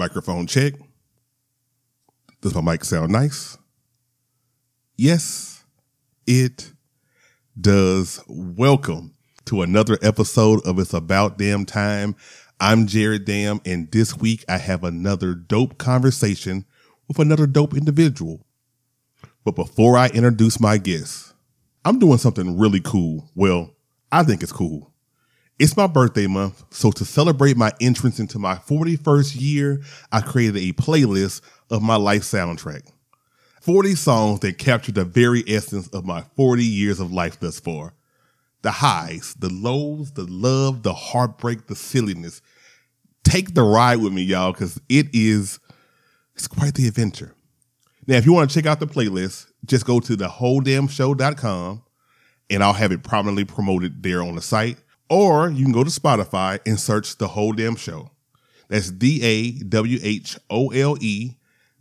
Microphone check. Does my mic sound nice? Yes, it does. Welcome to another episode of It's About Damn Time. I'm Jared Dam, and this week I have another dope conversation with another dope individual. But before I introduce my guest, I'm doing something really cool. Well, I think it's cool. It's my birthday month, so to celebrate my entrance into my 41st year, I created a playlist of my life soundtrack. 40 songs that capture the very essence of my 40 years of life thus far. The highs, the lows, the love, the heartbreak, the silliness. Take the ride with me, y'all, because it is it's quite the adventure. Now, if you want to check out the playlist, just go to dawholedamnshow.com and I'll have it prominently promoted there on the site. Or you can go to Spotify and search Da Whole Damn Show. That's D A W H O L E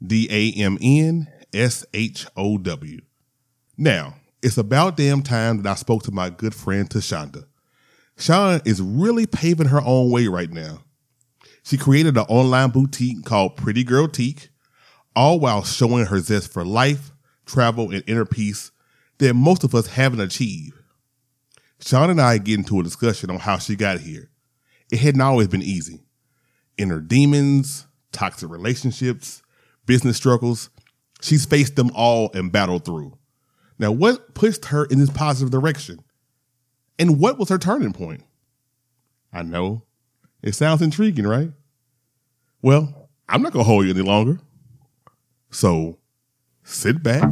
D A M N S H O W. Now, it's about damn time that I spoke to my good friend Tashonda. Shon is really paving her own way right now. She created an online boutique called Pretty Girl-Tique, all while showing her zest for life, travel, and inner peace that most of us haven't achieved. Shon and I get into a discussion on how she got here. It hadn't always been easy. Inner demons, toxic relationships, business struggles, she's faced them all and battled through. Now, what pushed her in this positive direction? And what was her turning point? I know. It sounds intriguing, right? Well, I'm not going to hold you any longer. So sit back,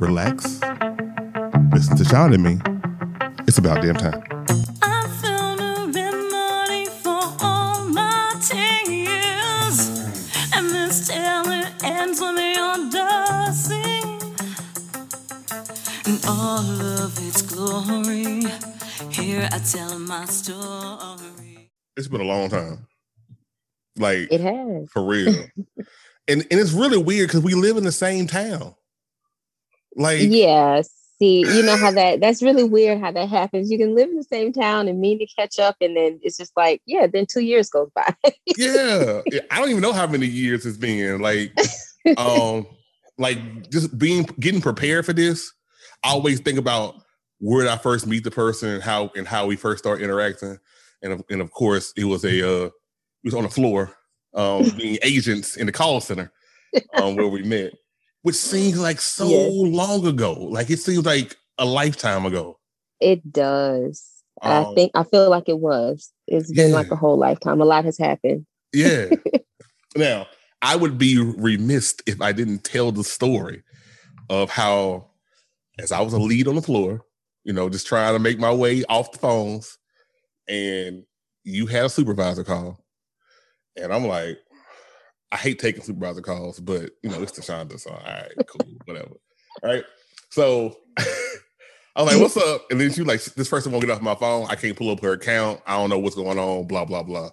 relax, listen to Shon and me. It's about damn time. I found a remedy for all my tears, and this tale ends with your dancing, and all of its glory. Here I tell my story. It's been a long time. Like, It has. for real. and, and it's really weird because we live in the same town. Like, Yeah. See, you know how that that's really weird how that happens. You can live in the same town and mean to catch up, and then it's just like, yeah, then two years goes by. yeah. I don't even know how many years it's been. Like, um, like just being getting prepared for this. I always think about where did I first meet the person and how and how we first start interacting. And of, and of course, it was a uh, it was on the floor, um, being agents in the call center, um, where we met, which seems like so Yes. long ago. Like it seems like a lifetime ago. it does. I Um, think I feel like it was. It's been like a whole lifetime. A lot has happened. Yeah. now, I would be remiss if I didn't tell the story of how, as I was a lead on the floor, you know, just trying to make my way off the phones, and you had a supervisor call. And I'm like, I hate taking supervisor calls, but you know, it's Tashonda, so all right, cool, whatever. All right. So I was like, what's up? And then she like, this person won't get off my phone. I can't pull up her account. I don't know what's going on, blah, blah, blah.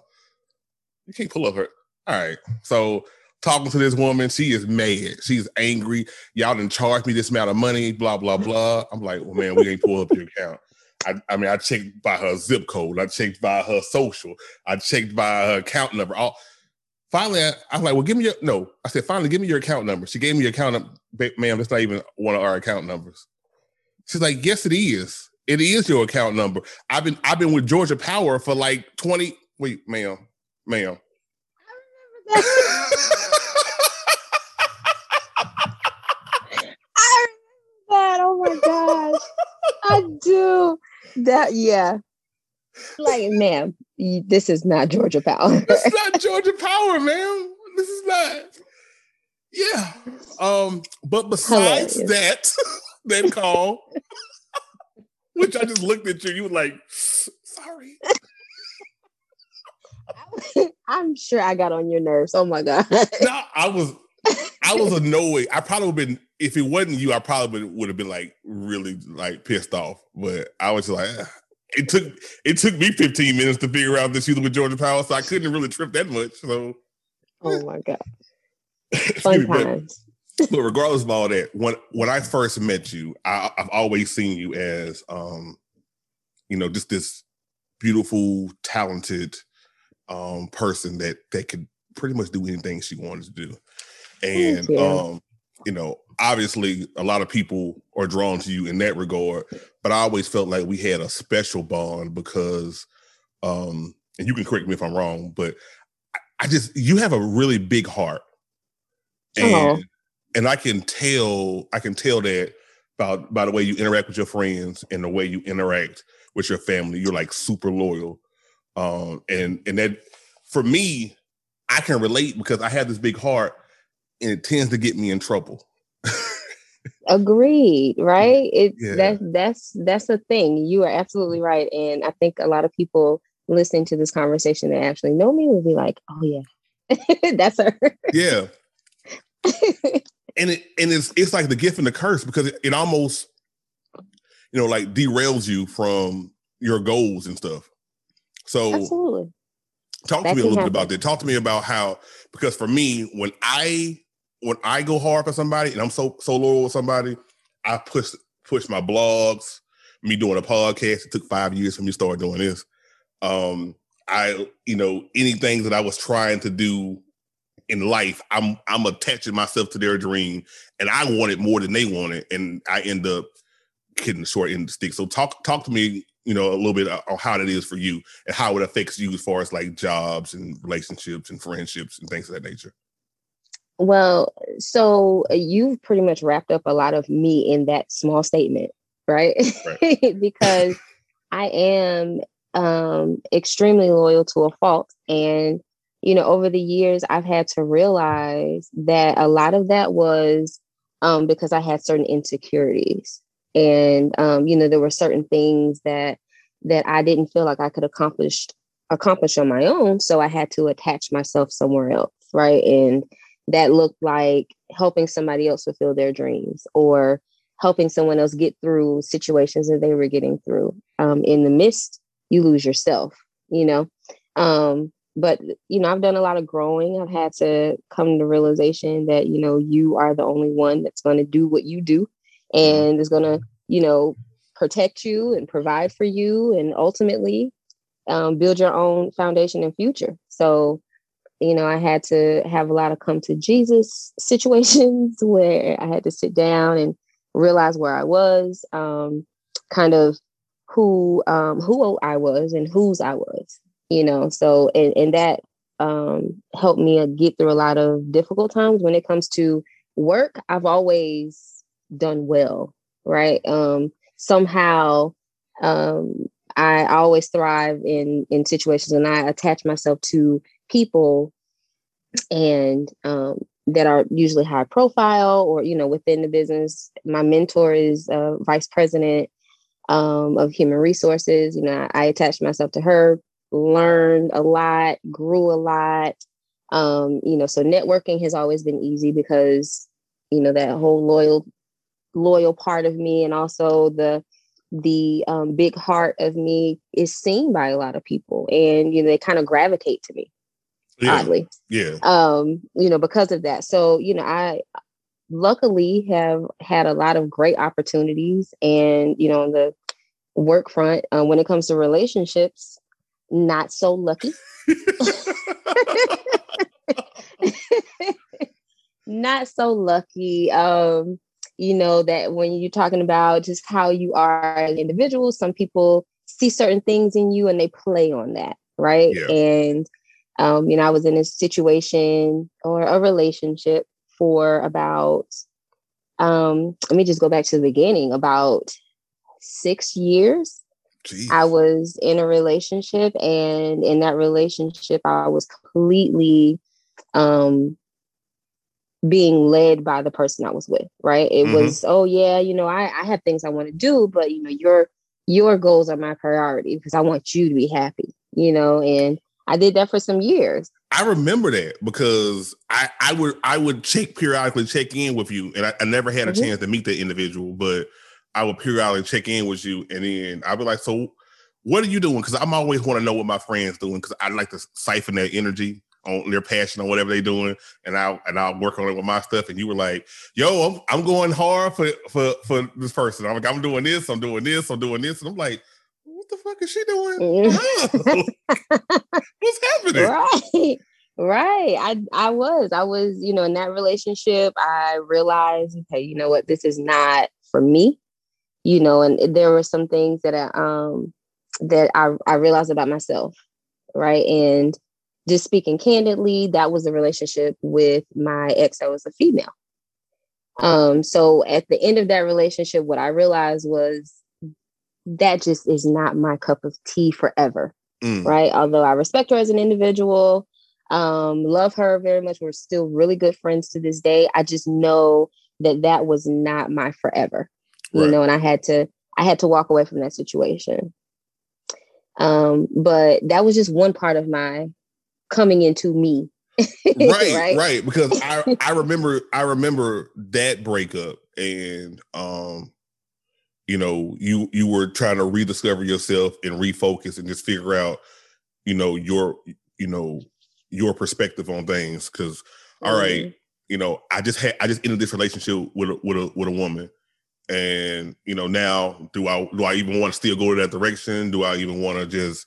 You can't pull up her. All right. So talking to this woman, she is mad. She's angry. Y'all didn't charge me this amount of money, blah, blah, blah. I'm like, well, man, we ain't pull up your account. I, I mean, I checked by her zip code. I checked by her social. I checked by her account number. All finally, I, I was like, well, give me your no. I said, finally, give me your account number. She gave me your account number. Ma'am, that's not even one of our account numbers. She's like, yes, it is. It is your account number. I've been I've been with Georgia Power for like 20. Wait, ma'am, ma'am. I remember that. Oh my gosh. I do. That yeah. Like, ma'am, this is not Georgia Power. this is not Georgia Power, man. This is not. Yeah. Um, but besides Hilarious. that, that call, which I just looked at you, you were like, sorry. I'm sure I got on your nerves. Oh my god. No, I was I was annoyed. I probably would been if it wasn't you, I probably would, have been like really like pissed off. But I was like. It took it took me 15 minutes to figure out that she was with Georgia Power, so I couldn't really trip that much. So oh my god. Fun me, but- times. but regardless of all that, when when I first met you, I, I've always seen you as, um, you know, just this beautiful, talented um, person that that could pretty much do anything she wanted to do. And um, you know, obviously a lot of people are drawn to you in that regard, but I always felt like we had a special bond because um, and you can correct me if I'm wrong, but I- just you have a really big heart. And Aw. and I can tell I can tell that by by the way you interact with your friends and the way you interact with your family. You're like super loyal. Um and and that for me, I can relate because I have this big heart it tends to get me in trouble. Agreed, right? It's Yeah. that's that's that's the thing. You are absolutely right. And I think a lot of people listening to this conversation that actually know me will be like, oh yeah. that's her. Yeah. and it and it's it's like the gift and the curse because it, it almost you know like derails you from your goals and stuff. So absolutely. talk That to me a little bit about that. Talk to me about how because for me when I when I go hard for somebody and I'm so so loyal with somebody, I push push my blogs, me doing a podcast. It took five years for me to start doing this. Um, I you know anything that I was trying to do in life, I'm I'm attaching myself to their dream, and I want it more than they want it, and I end up getting short end of the stick. So talk talk to me, you know, a little bit on how that is for you and how it affects you as far as like jobs and relationships and friendships and things of that nature. Well, so uh, you've pretty much wrapped up a lot of me in that small statement, right? because I am um extremely loyal to a fault and you know over the years I've had to realize that a lot of that was um because I had certain insecurities and um you know there were certain things that that I didn't feel like I could accomplish accomplish on my own so I had to attach myself somewhere else right and that looked like helping somebody else fulfill their dreams or helping someone else get through situations that they were getting through. Um, in the midst, you lose yourself, you know. Um, but you know, I've done a lot of growing. I've had to come to the realization that you know you are the only one that's going to do what you do, and is going to you know protect you and provide for you, and ultimately um, build your own foundation and future. So you know, I had to have a lot of come to Jesus situations where I had to sit down and realize where I was, um, kind of who um, who I was and whose I was, you know. So and, and that um, helped me uh, get through a lot of difficult times when it comes to work. I've always done well, right? Um, somehow um, I always thrive in in situations and I attach myself to people and um, that are usually high profile or you know within the business. My mentor is uh, vice president um, of human resources. You know I, I attached myself to her learned a lot grew a lot. Um, you know so networking has always been easy because you know that whole loyal loyal part of me and also the the um, big heart of me is seen by a lot of people and you know they kind of gravitate to me Yeah, oddly. Yeah, um you know because of that. So you know i luckily have had a lot of great opportunities and you know on the work front uh, when it comes to relationships not so lucky. Not so lucky um you know that when you're talking about just how you are as an individual some people see certain things in you and they play on that right? Yeah. and um you know i was in a situation or a relationship for about um let me just go back to the beginning about six years Jeez. I was in a relationship and in that relationship I was completely um being led by the person I was with, right? It Mhm. was, oh yeah, you know, I, I have things I want to do, but you know, your your goals are my priority because I want you to be happy, you know, and I did that for some years. I remember that because I, I would I would check periodically check in with you, and I, I never had a Mhm. chance to meet that individual, but I would periodically check in with you, and then I'd be like, "So, what are you doing?" Because I'm always want to know what my friends doing because I like to siphon their energy on their passion on whatever they're doing, and I and I'll work on it with my stuff. And you were like, "Yo, I'm I'm going hard for for for this person. I'm like, I'm doing this, I'm doing this, I'm doing this," and I'm like, "What the fuck is she doing? What's happening?" right. Right. I I was. I was, you know, in that relationship, I realized, okay, you know what, this is not for me. You know, and there were some things that I um that I, I realized about myself. Right. And just speaking candidly, that was a relationship with my ex that was a female. Um, so at the end of that relationship, what I realized was that just is not my cup of tea forever. Mm. Right. Although I respect her as an individual, um, love her very much. We're still really good friends to this day. I just know that that was not my forever, you Right. know, and I had to, I had to walk away from that situation. Um, but that was just one part of my coming into me. right, right, Because I I remember I remember that breakup, and um, you know, you you were trying to rediscover yourself and refocus and just figure out, you know, your you know your perspective on things. Because all right, Mhm. you know, I just had I just ended this relationship with a, with a with a woman, and you know now do I do I even want to still go to that direction? Do I even want to just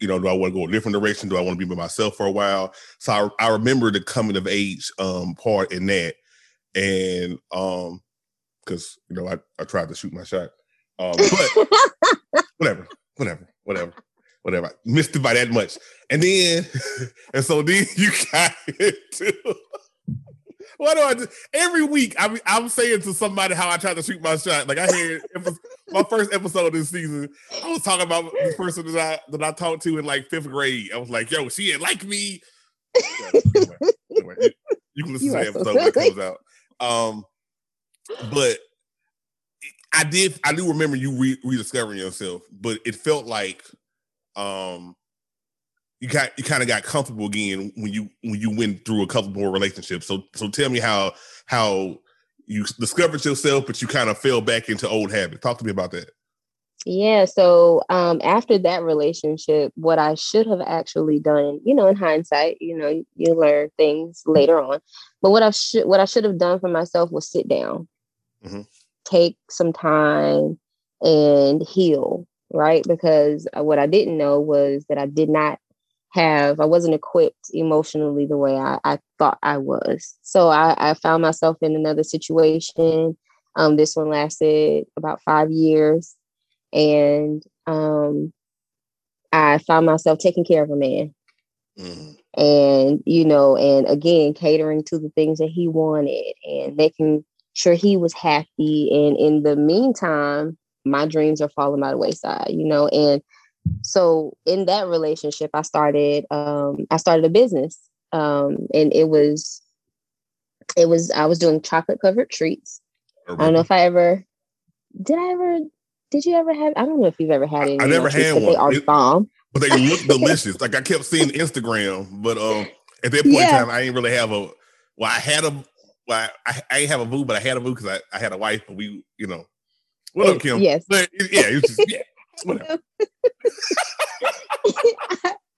you know do I want to go a different direction? Do I want to be by myself for a while? So I, I remember the coming of age um part in that, and um because you know I I tried to shoot my shot, um but whatever, whatever, whatever. Whatever, missed it by that much, and then, and so then you got into what do I do? Every week, I I'm saying to somebody how I tried to shoot my shot. Like I had my first episode of this season. I was talking about the person that I that I talked to in like fifth grade. I was like, "Yo, she ain't like me." Anyway, anyway, you, you can listen You to the so when it comes out. Um, but I did. I do remember you re- rediscovering yourself, but it felt like um you got you kind of got comfortable again when you when you went through a couple more relationships. So so tell me how how you discovered yourself, but you kind of fell back into old habits. Talk to me about that. Yeah. So um, after that relationship, what I should have actually done, you know, in hindsight, you know, you learn things later on. But what I should what I should have done for myself was sit down, Mhm. Take some time, and heal. Right, because what I didn't know was that I did not have I wasn't equipped emotionally the way I, I thought I was. So I, I found myself in another situation. Um, this one lasted about five years and um I found myself taking care of a man Mhm. and you know and again catering to the things that he wanted and making sure he was happy and in the meantime my dreams are falling by the wayside you know and so in that relationship I started um I started a business um and it was it was I was doing chocolate covered treats I don't know if I ever did. I ever did you ever have? I don't know if you've ever had any. I never my treats, had but They one. are It- bomb. but they look delicious. Like I kept seeing Instagram, but um, at that point in time, I didn't really have a. Well, I had a. Well, I, I ain't have a boo, but I had a boo because I, I had a wife, but we, you know, what up, It- Kim? Yes, But yeah, it just yeah, whatever.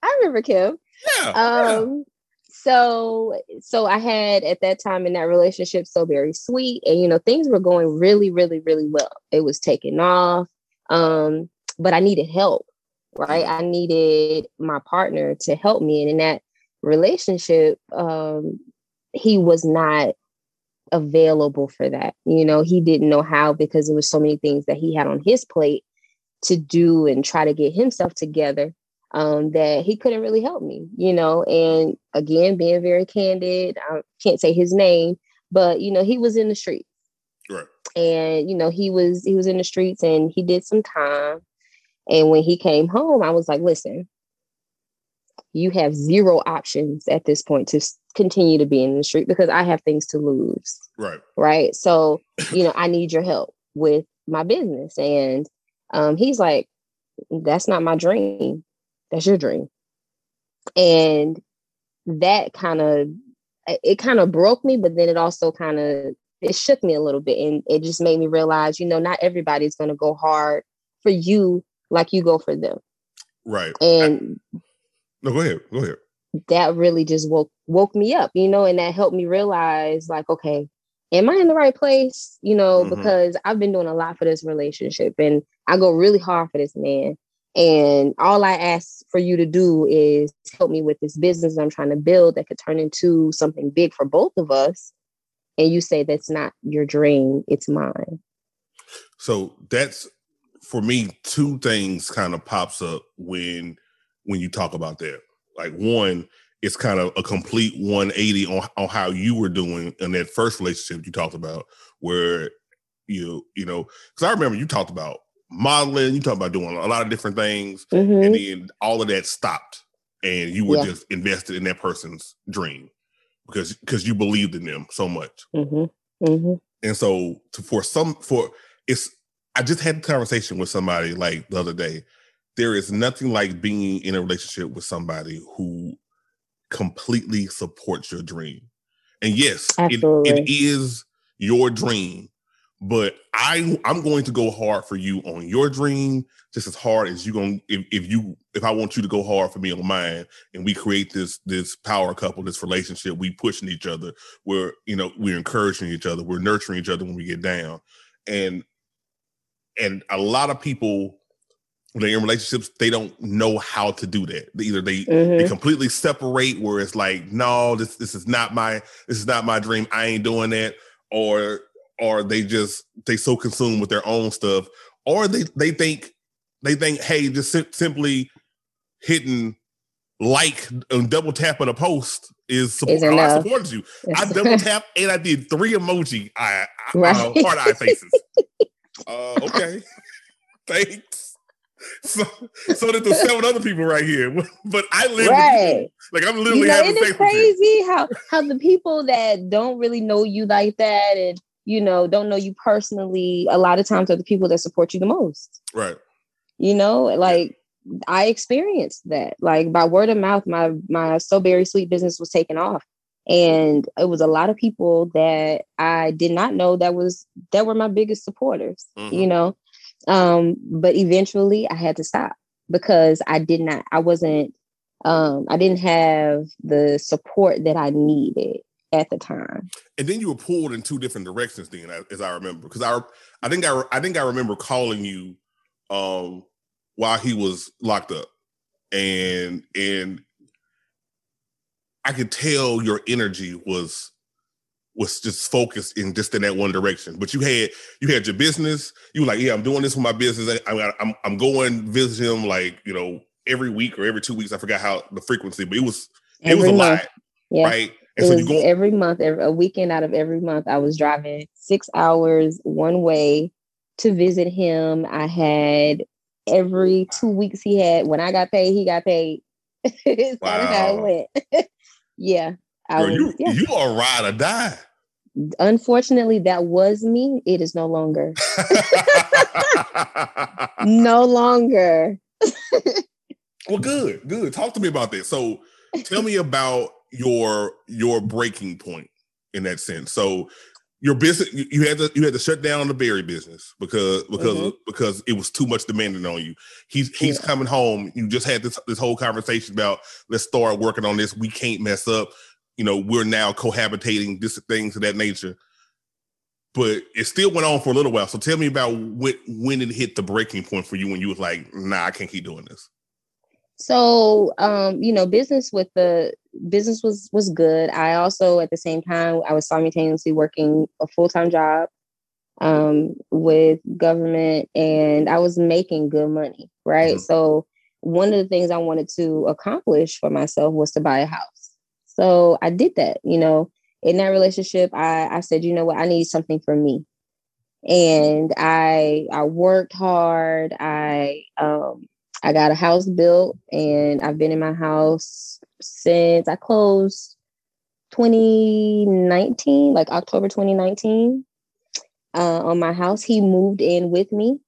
I remember Kim. Yeah, yeah. Um, so so I had at that time in that relationship so very sweet, and you know things were going really, really, really well. It was taking off, um, but I needed help. Right, I needed my partner to help me, and in that relationship, um, he was not available for that. You know, he didn't know how because there was so many things that he had on his plate to do and try to get himself together um, that he couldn't really help me, you know. And again, being very candid, I can't say his name, but you know, he was in the streets, Right. and you know, he was he was in the streets, and he did some time. And when he came home, I was like, "Listen, you have zero options at this point to continue to be in the street because I have things to lose." Right. right? So, you know, I need your help with my business. And um, he's like, that's not my dream. That's your dream. And that kind of, it kind of broke me, but then it also kind of, it shook me a little bit. And it just made me realize, you know, not everybody's going to go hard for you like you go for them. Right. And No, go ahead. Go ahead. that really just woke woke me up, you know, and that helped me realize like, okay, am I in the right place? You know, Mhm. because I've been doing a lot for this relationship and I go really hard for this man. And all I ask for you to do is help me with this business I'm trying to build that could turn into something big for both of us. And you say that's not your dream, it's mine. So that's for me, two things kind of pops up when when you talk about that. Like one, it's kind of a complete 180 on, on how you were doing in that first relationship you talked about, where you you know, because I remember you talked about modeling, you talked about doing a lot of different things, Mhm. and then all of that stopped, and you were Yeah. just invested in that person's dream because because you believed in them so much. Mhm. Mhm. And so to, for some for it's I just had a conversation with somebody like the other day. There is nothing like being in a relationship with somebody who completely supports your dream. And yes, it, it is your dream, but I I'm going to go hard for you on your dream just as hard as you going if, if you if I want you to go hard for me on mine and we create this this power couple, this relationship, we pushing each other, we're you know, we're encouraging each other, we're nurturing each other when we get down. And and a lot of people when they're in relationships, they don't know how to do that. Either they they Mhm. completely separate where it's like, no, this this is not my this is not my dream. I ain't doing that. Or or they just they so consumed with their own stuff. Or they they think they think, hey, just sim- simply hitting like and double tap on a post is support. Oh, I supported you. I double tap and I did three emoji I, I, Right. uh, heart eye faces. uh, okay, thanks. So, so did the seven other people right here, but I live Right. Like I'm you literally know, having isn't sex it with crazy how how the people that don't really know you like that and you know don't know you personally a lot of times are the people that support you the most. Right. you know like i experienced that. Like by word of mouth my my so berry sweet business was taken off. And it was a lot of people that i did not know that was that were my biggest supporters Mhm. you know um but eventually i had to stop because i did not i wasn't um i didn't have the support that i needed at the time And then you were pulled in two different directions. Then, as- I remember, because I I think I I think I remember calling you um while he was locked up, and and I could tell your energy was was just focused in just in that one direction. But you had you had your business. You were like, yeah, I'm doing this with my business. I, I'm I'm going visit him like you know every week or every two weeks. I forgot how the frequency, but it was it was a month. lot, yeah right? And it so was you go every month every, a weekend out of every month i was driving six hours one way to visit him i had every two weeks he had when i got paid he got paid of how it went yeah girl, was, you yeah. you are ride or die. unfortunately that was me it is no longer no longer well, good, good. Talk to me about that. So, tell me about your your breaking point in that sense. So, your business you had to you had to shut down the berry business because because Mhm. because it was too much demanding on you. He's he's Yeah. coming home. You just had this this whole conversation about let's start working on this. We can't mess up. You know, we're now cohabitating, this things of that nature. But it still went on for a little while. So tell me about when when it hit the breaking point for you when you was like, nah, I can't keep doing this. so um you know business with the business was was good i also at the same time i was simultaneously working a full-time job um with government and i was making good money right Mhm. so one of the things i wanted to accomplish for myself was to buy a house so i did that you know in that relationship i i said you know what i need something for me and i i worked hard i um I got a house built and I've been in my house since I closed 2019, like October 2019, uh, on my house. He moved in with me.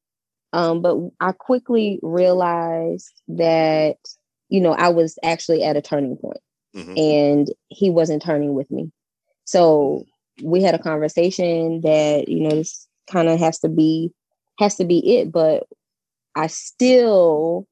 Um, but I quickly realized that, you know, I was actually at a turning point Mhm. and he wasn't turning with me. So we had a conversation that, you know, this kind of has to be has to be it, but I still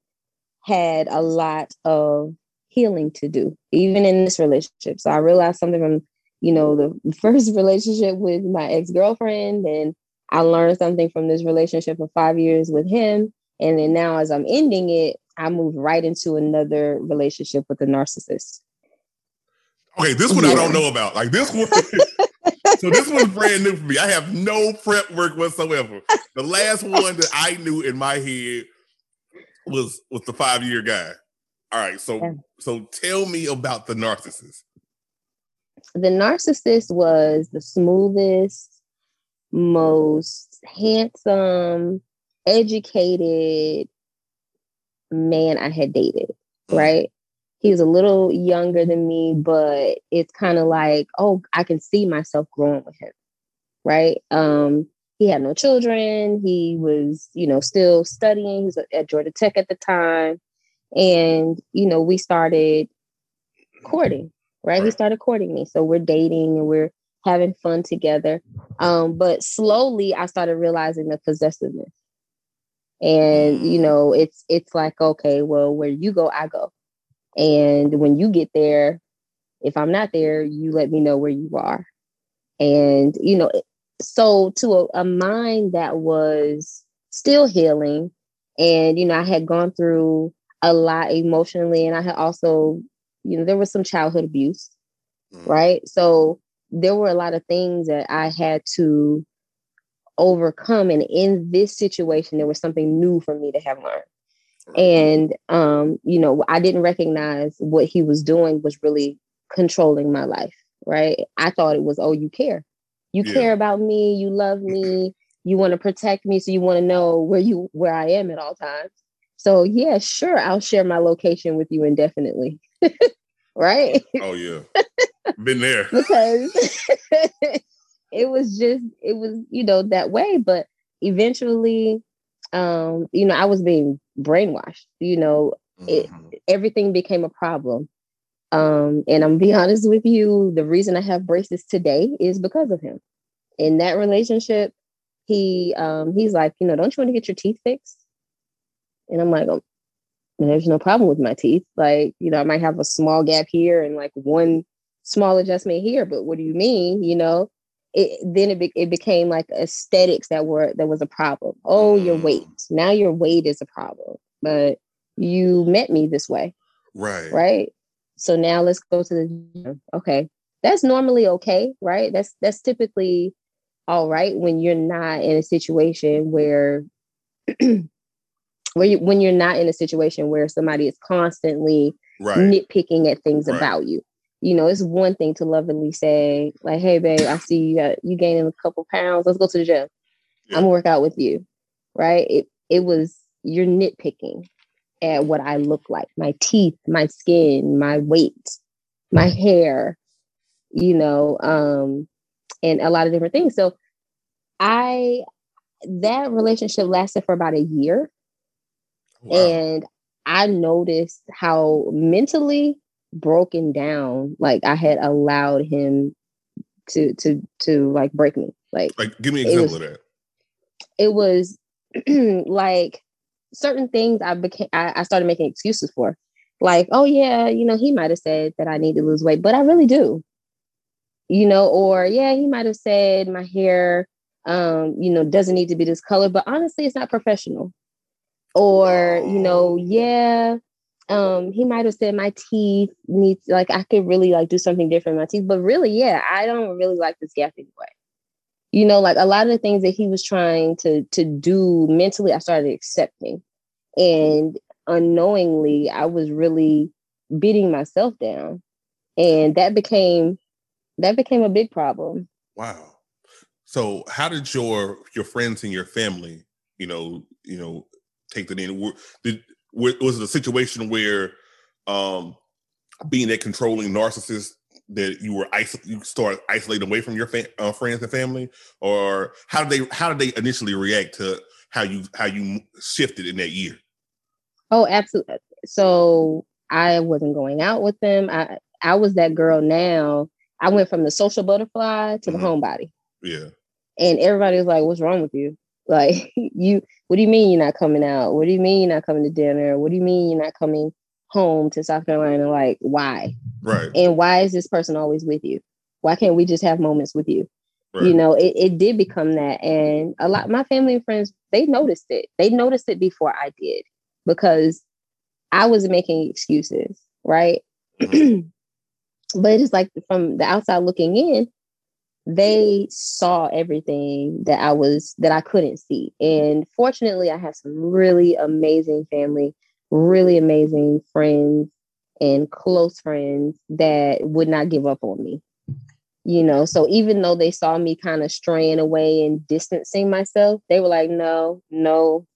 had a lot of healing to do, even in this relationship. So I realized something from, you know, the first relationship with my ex-girlfriend and I learned something from this relationship of five years with him. And then now, as I'm ending it, I move right into another relationship with a narcissist. Okay, this one yeah. I don't know about. Like this one. so this one's brand new for me. I have no prep work whatsoever. The last one that I knew in my head was was the five year guy. All right, so so tell me about the narcissist. The narcissist was the smoothest, most handsome, educated man I had dated, mm. right? He was a little younger than me, but it's kind of like, oh, I can see myself growing with him, right? Um, he had no children. He was, you know, still studying. He was at Georgia Tech at the time. And, you know, we started courting, right? He started courting me. So we're dating and we're having fun together. Um, but slowly I started realizing the possessiveness. And, you mm. know, it's it's like, okay, well, where you go, I go. And when you get there, if I'm not there, you let me know where you are. And, you know, so to a, a mind that was still healing, and, you know, I had gone through a lot emotionally, and I had also, you know, there was some childhood abuse, mm. right? So there were a lot of things that I had to overcome. And in this situation, there was something new for me to have learned. And um, you know, I didn't recognize what he was doing was really controlling my life, right? I thought it was, oh, you care. You yeah. care about me, you love me, you want to protect me, so you want to know where you where I am at all times. So yeah, sure, I'll share my location with you indefinitely. right? Oh yeah. Been there. because it was just it was, you know, that way. But eventually, um, you know, I was being brainwashed. You know, it, mm-hmm. everything became a problem. Um, and I'm be honest with you, the reason I have braces today is because of him. In that relationship, he um he's like, you know, don't you want to get your teeth fixed? And I'm like, oh, there's no problem with my teeth. Like, you know, I might have a small gap here and like one small adjustment here, but what do you mean? You know, it, then it, be, it became like aesthetics that were that was a problem. Oh, your mm. weight. Now your weight is a problem, but you met me this way. Right. Right. So now let's go to the. Okay. That's normally okay, right? That's that's typically all right when you're not in a situation where where you, when you're not in a situation where somebody is constantly right. nitpicking at things right. about you you know, it's one thing to lovingly say, like, hey, babe, I see you got you gaining a couple pounds. Let's go to the gym. Yeah. I'm gonna work out with you. Right. It it was you're nitpicking at what I look like, my teeth, my skin, my weight, my hair, you know, um, and a lot of different things. So I that relationship lasted for about a year. Wow. And I noticed how mentally broken down like i had allowed him to to to like break me. Like like give me an example was, of that. It was like certain things i became I, I started making excuses for. Like oh yeah you know he might have said that i need to lose weight but i really do. You know or yeah he might have said my hair um you know doesn't need to be this color but honestly it's not professional. Or you know yeah um he might have said my teeth needs like i could really like do something different my teeth but really yeah i don't really like this gap anyway. You know like a lot of the things that he was trying to to do mentally i started accepting. And unknowingly i was really beating myself down. And that became that became a big problem. Wow. So how did your your friends and your family you know you know take that in? Did was it a situation where um being that controlling narcissist that you were isol- you start isolating away from your fa- uh, friends and family? Or how did they how did they initially react to how you how you shifted in that year? Oh absolutely so i wasn't going out with them. I i was that girl now. I went from the social butterfly to mm-hmm. the homebody. Yeah. And everybody was like what's wrong with you like you what do you mean you're not coming out? What do you mean you're not coming to dinner? What do you mean you're not coming home to South Carolina? Like, why? Right. And why is this person always with you? Why can't we just have moments with you? Right. You know, it, it did become that. And a lot my family and friends, they noticed it. They noticed it before I did because I was making excuses, right? Mm-hmm. but it's like from the outside looking in, they saw everything that I was that I couldn't see. And fortunately, I have some really amazing family, really amazing friends and close friends that would not give up on me. You know so even though they saw me kind of straying away and distancing myself they were like no no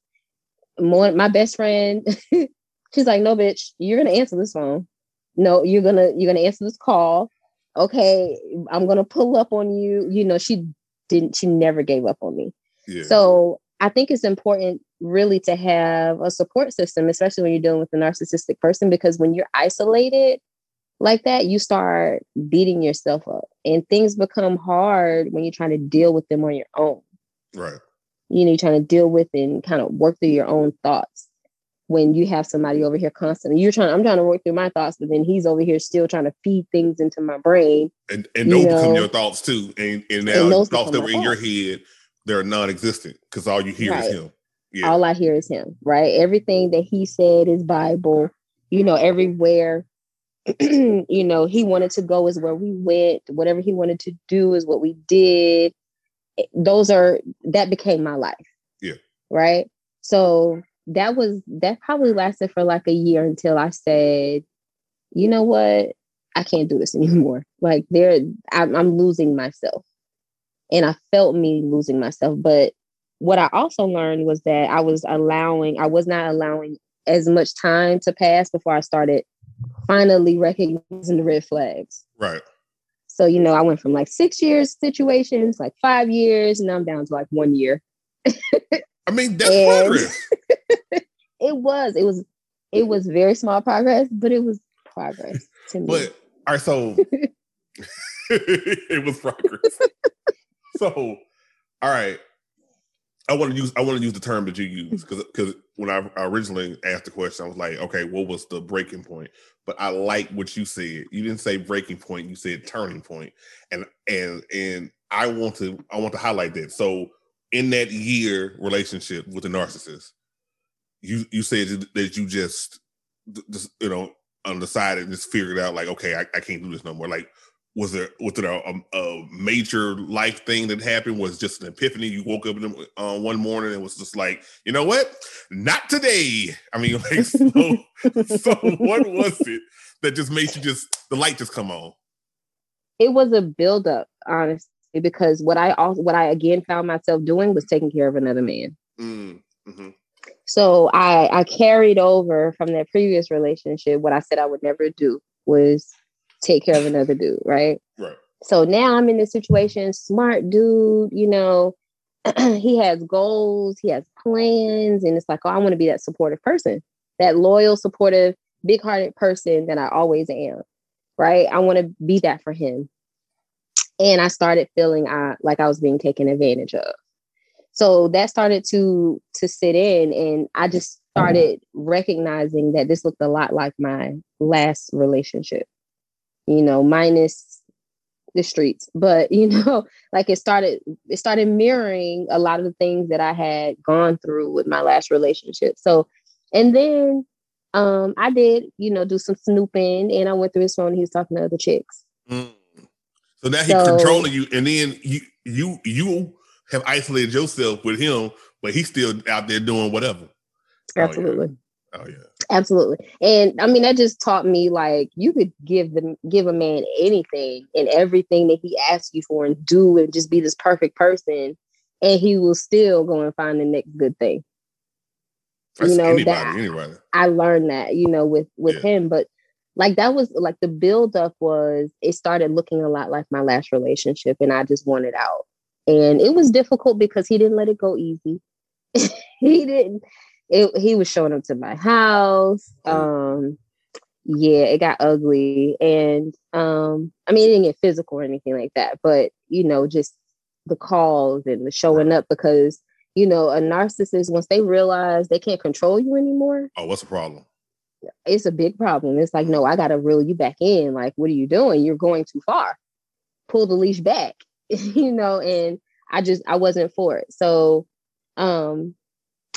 more my best friend. She's like no bitch you're gonna answer this phone. No you're gonna you're gonna answer this call okay i'm gonna pull up on you you know she didn't she never gave up on me yeah. so i think it's important really to have a support system especially when you're dealing with a narcissistic person because when you're isolated like that, you start beating yourself up and things become hard when you're trying to deal with them on your own. Right. You know, you're trying to deal with and kind of work through your own thoughts when you have somebody over here constantly. You're trying, I'm trying to work through my thoughts, but then he's over here still trying to feed things into my brain. And and those become your thoughts too. And and now and those thoughts that were in your head, they're non-existent because all you hear right. is him. Yeah. All I hear is him, right? Everything that he said is Bible. You know, everywhere you know, he wanted to go is where we went. Whatever he wanted to do is what we did. Those are that became my life. Yeah. Right. So that was that probably lasted for like a year until I said, you know what, I can't do this anymore. Like there, I'm, I'm losing myself, and I felt me losing myself. But what I also learned was that I was allowing, I was not allowing as much time to pass before I started finally recognizing the red flags. Right. So, you know, I went from like six years situations, like five years, and I'm down to like one year. I mean, that's progress. it was, it was, it was very small progress, but it was progress to me. But all right, so it was progress. so, all right. I want to use I want to use the term that you use because because when I, originally asked the question, I was like, okay, what was the breaking point? But I like what you said. You didn't say breaking point, you said turning point, and and and I want to I want to highlight that. So in that year relationship with the narcissist, you you said that you just just you know on the side and just figured out like, okay, I, I can't do this no more. Like was there was there a, a, major life thing that happened? Was just an epiphany? You woke up the, uh, one morning and was just like, you know what? Not today. I mean, like, so, so what was it that just made you just the light just come on? It was a buildup, honestly, because what I also what I again found myself doing was taking care of another man. Mm, mm-hmm. So I I carried over from that previous relationship what I said I would never do was take care of another dude, right? Right. So now I'm in this situation, smart dude, you know, he has goals, he has plans, and it's like, oh, I want to be that supportive person, that loyal, supportive, big hearted person that I always am, right? I want to be that for him. And I started feeling uh, like I was being taken advantage of. So that started to to sit in, and I just started recognizing that this looked a lot like my last relationship you know, minus the streets. But, you know, like it started, it started mirroring a lot of the things that I had gone through with my last relationship. So, and then um, I did, you know, do some snooping and I went through his phone. he was talking to other chicks. Mm. So now he's so, controlling you, and then you you you have isolated yourself with him, but he's still out there doing whatever. Absolutely. Oh, yeah. Oh, yeah. Absolutely. And I mean, that just taught me like you could give them give a man anything and everything that he asks you for and do and just be this perfect person, and he will still go and find the next good thing. That's you know, anybody, that anybody. I learned that, you know, with with yeah. him. But like that was like the buildup was it started looking a lot like my last relationship, and I just wanted out. And it was difficult because he didn't let it go easy. he didn't it, he was showing up to my house. Um, yeah, it got ugly. And um, I mean, it didn't get physical or anything like that, but you know, just the calls and the showing up because you know, a narcissist, once they realize they can't control you anymore. Oh, what's the problem? It's a big problem. It's like, no, I got to reel you back in. Like, what are you doing? You're going too far. Pull the leash back. you know, and I just I wasn't for it. So um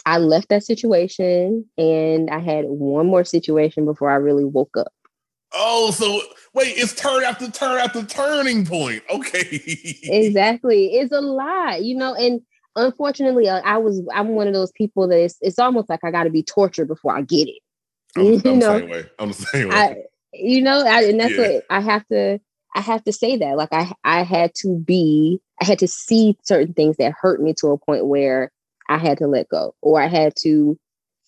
I left that situation and I had one more situation before I really woke up. Oh, so wait, it's turn after turn after turning point. Okay. exactly. It's a lot, you know, and unfortunately uh, I was I'm one of those people that it's, it's almost like I got to be tortured before I get it. I'm, you I'm know, the same way. I'm the same way. I, you know, I, and that's yeah. what I have to I have to say that. Like I I had to be I had to see certain things that hurt me to a point where I had to let go, or I had to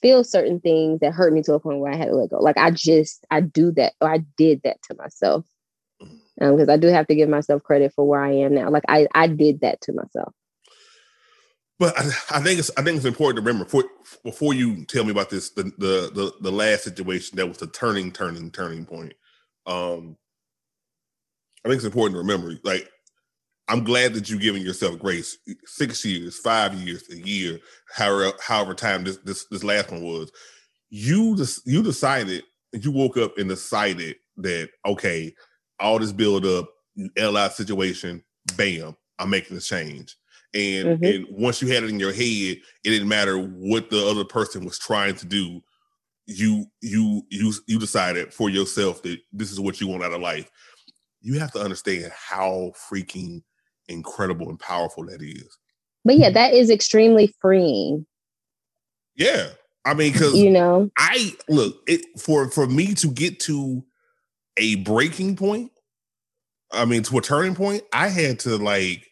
feel certain things that hurt me to a point where I had to let go. Like I just I do that, or I did that to myself, because um, I do have to give myself credit for where I am now. Like I I did that to myself. But I, I think it's I think it's important to remember before before you tell me about this the the the, the last situation that was the turning turning turning point. Um, I think it's important to remember like I'm glad that you're giving yourself grace. Six years, five years, a year, however, however time this this this last one was. You just you decided you woke up and decided that okay, all this build up, LI situation, bam, I'm making a change. And mm-hmm. and once you had it in your head, it didn't matter what the other person was trying to do. You you you you decided for yourself that this is what you want out of life. You have to understand how freaking incredible and powerful that is. But yeah, that is extremely freeing. Yeah. I mean, because you know, I look it for for me to get to a breaking point, I mean, to a turning point, I had to like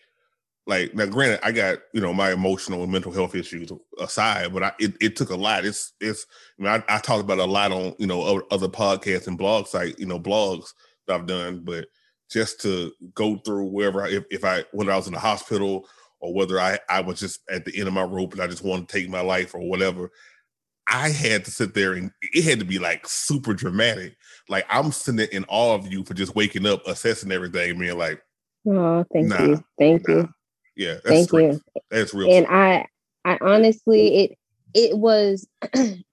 like now granted i got you know my emotional and mental health issues aside but i it, it took a lot it's it's I, mean, I, I talked about a lot on you know other, podcasts and blog site you know blogs that i've done but just to go through wherever I, if, if I when I was in the hospital or whether I I was just at the end of my rope and I just wanted to take my life or whatever. I had to sit there and it had to be like super dramatic. Like I'm sitting in awe of you for just waking up, assessing everything, being like, "Oh, thank nah, you, thank nah. you, yeah, thank strength. you." That's real. And I, I honestly, it it was, and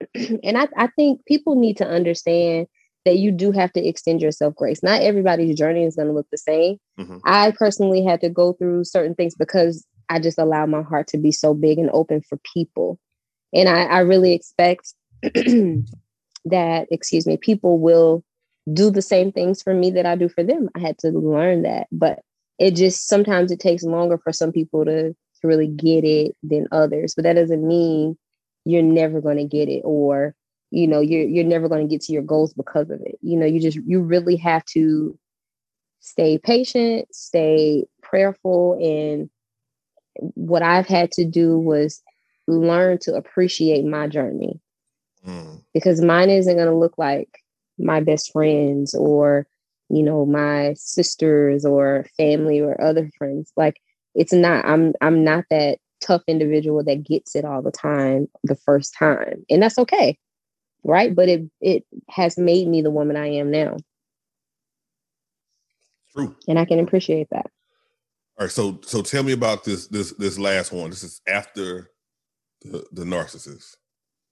I I think people need to understand that you do have to extend yourself grace. Not everybody's journey is going to look the same. Mm-hmm. I personally had to go through certain things because I just allowed my heart to be so big and open for people. And I, I really expect that, excuse me, people will do the same things for me that I do for them. I had to learn that. But it just sometimes it takes longer for some people to, to really get it than others. But that doesn't mean you're never going to get it or you know you're you're never going to get to your goals because of it you know you just you really have to stay patient stay prayerful and what i've had to do was learn to appreciate my journey mm. because mine isn't going to look like my best friends or you know my sisters or family or other friends like it's not i'm i'm not that tough individual that gets it all the time the first time and that's okay right? But it it has made me the woman I am now. True. And I can appreciate that. All right, so so tell me about this this this last one. This is after the the narcissist.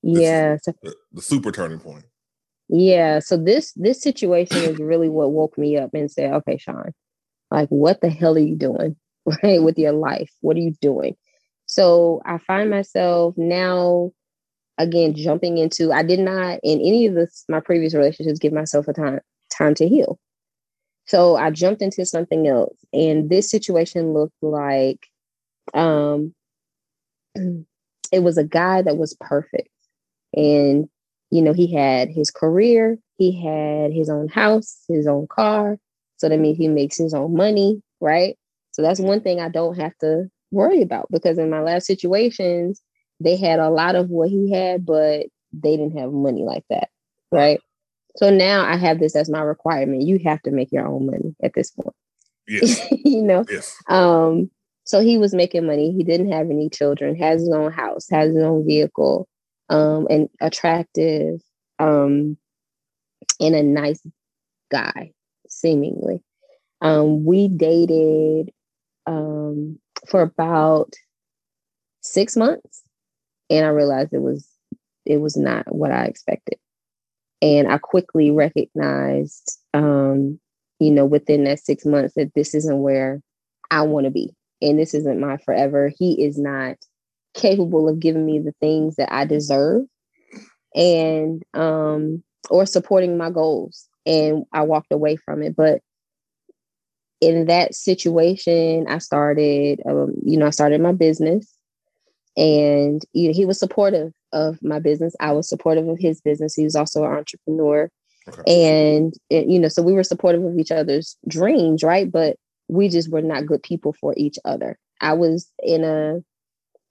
This yeah, so, the, the super turning point. Yeah, so this this situation is really what woke me up and said, "Okay, Shon, like what the hell are you doing? Right with your life? What are you doing?" So I find myself now again jumping into i did not in any of this my previous relationships give myself a time time to heal so i jumped into something else and this situation looked like um it was a guy that was perfect and you know he had his career he had his own house his own car so that means he makes his own money right so that's one thing i don't have to worry about because in my last situations they had a lot of what he had, but they didn't have money like that. Right. So now I have this as my requirement. You have to make your own money at this point. Yes. you know? Yes. Um, so he was making money. He didn't have any children, has his own house, has his own vehicle, um, and attractive, um, and a nice guy, seemingly. Um, we dated um, for about six months and I realized it was it was not what I expected. And I quickly recognized, um, you know, within that six months that this isn't where I want to be. And this isn't my forever. He is not capable of giving me the things that I deserve and um or supporting my goals. And I walked away from it. But in that situation, I started, um, you know, I started my business and you know, he was supportive of my business. I was supportive of his business. He was also an entrepreneur. Okay. And, it, you know, so we were supportive of each other's dreams, right? But we just were not good people for each other. I was in a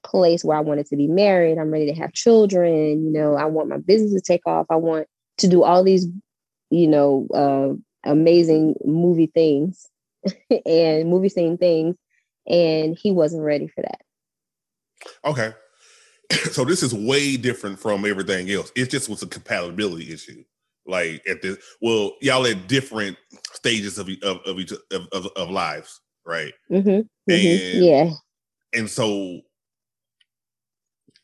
place where I wanted to be married. I'm ready to have children. You know, I want my business to take off. I want to do all these, you know, uh, amazing movie things and movie scene things. And he wasn't ready for that. Okay. so this is way different from everything else. It just was a compatibility issue. Like at this, well, y'all at different stages of of of each of, of, of lives, right? Mm-hmm. Mm-hmm. And yeah, and so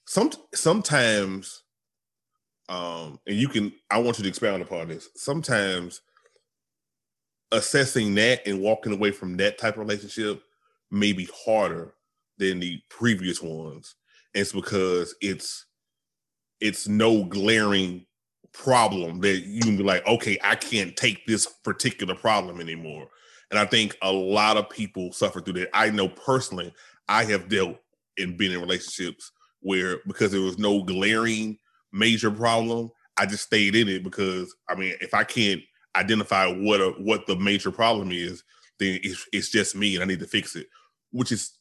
some sometimes, um, and you can. I want you to expound upon this. Sometimes assessing that and walking away from that type of relationship may be harder than the previous ones. And it's because it's it's no glaring problem that you can be like, okay, I can't take this particular problem anymore. And I think a lot of people suffer through that. I know personally, I have dealt and been in relationships where because there was no glaring major problem, I just stayed in it because I mean, if I can't identify what a, what the major problem is, then it's, it's just me and I need to fix it, which is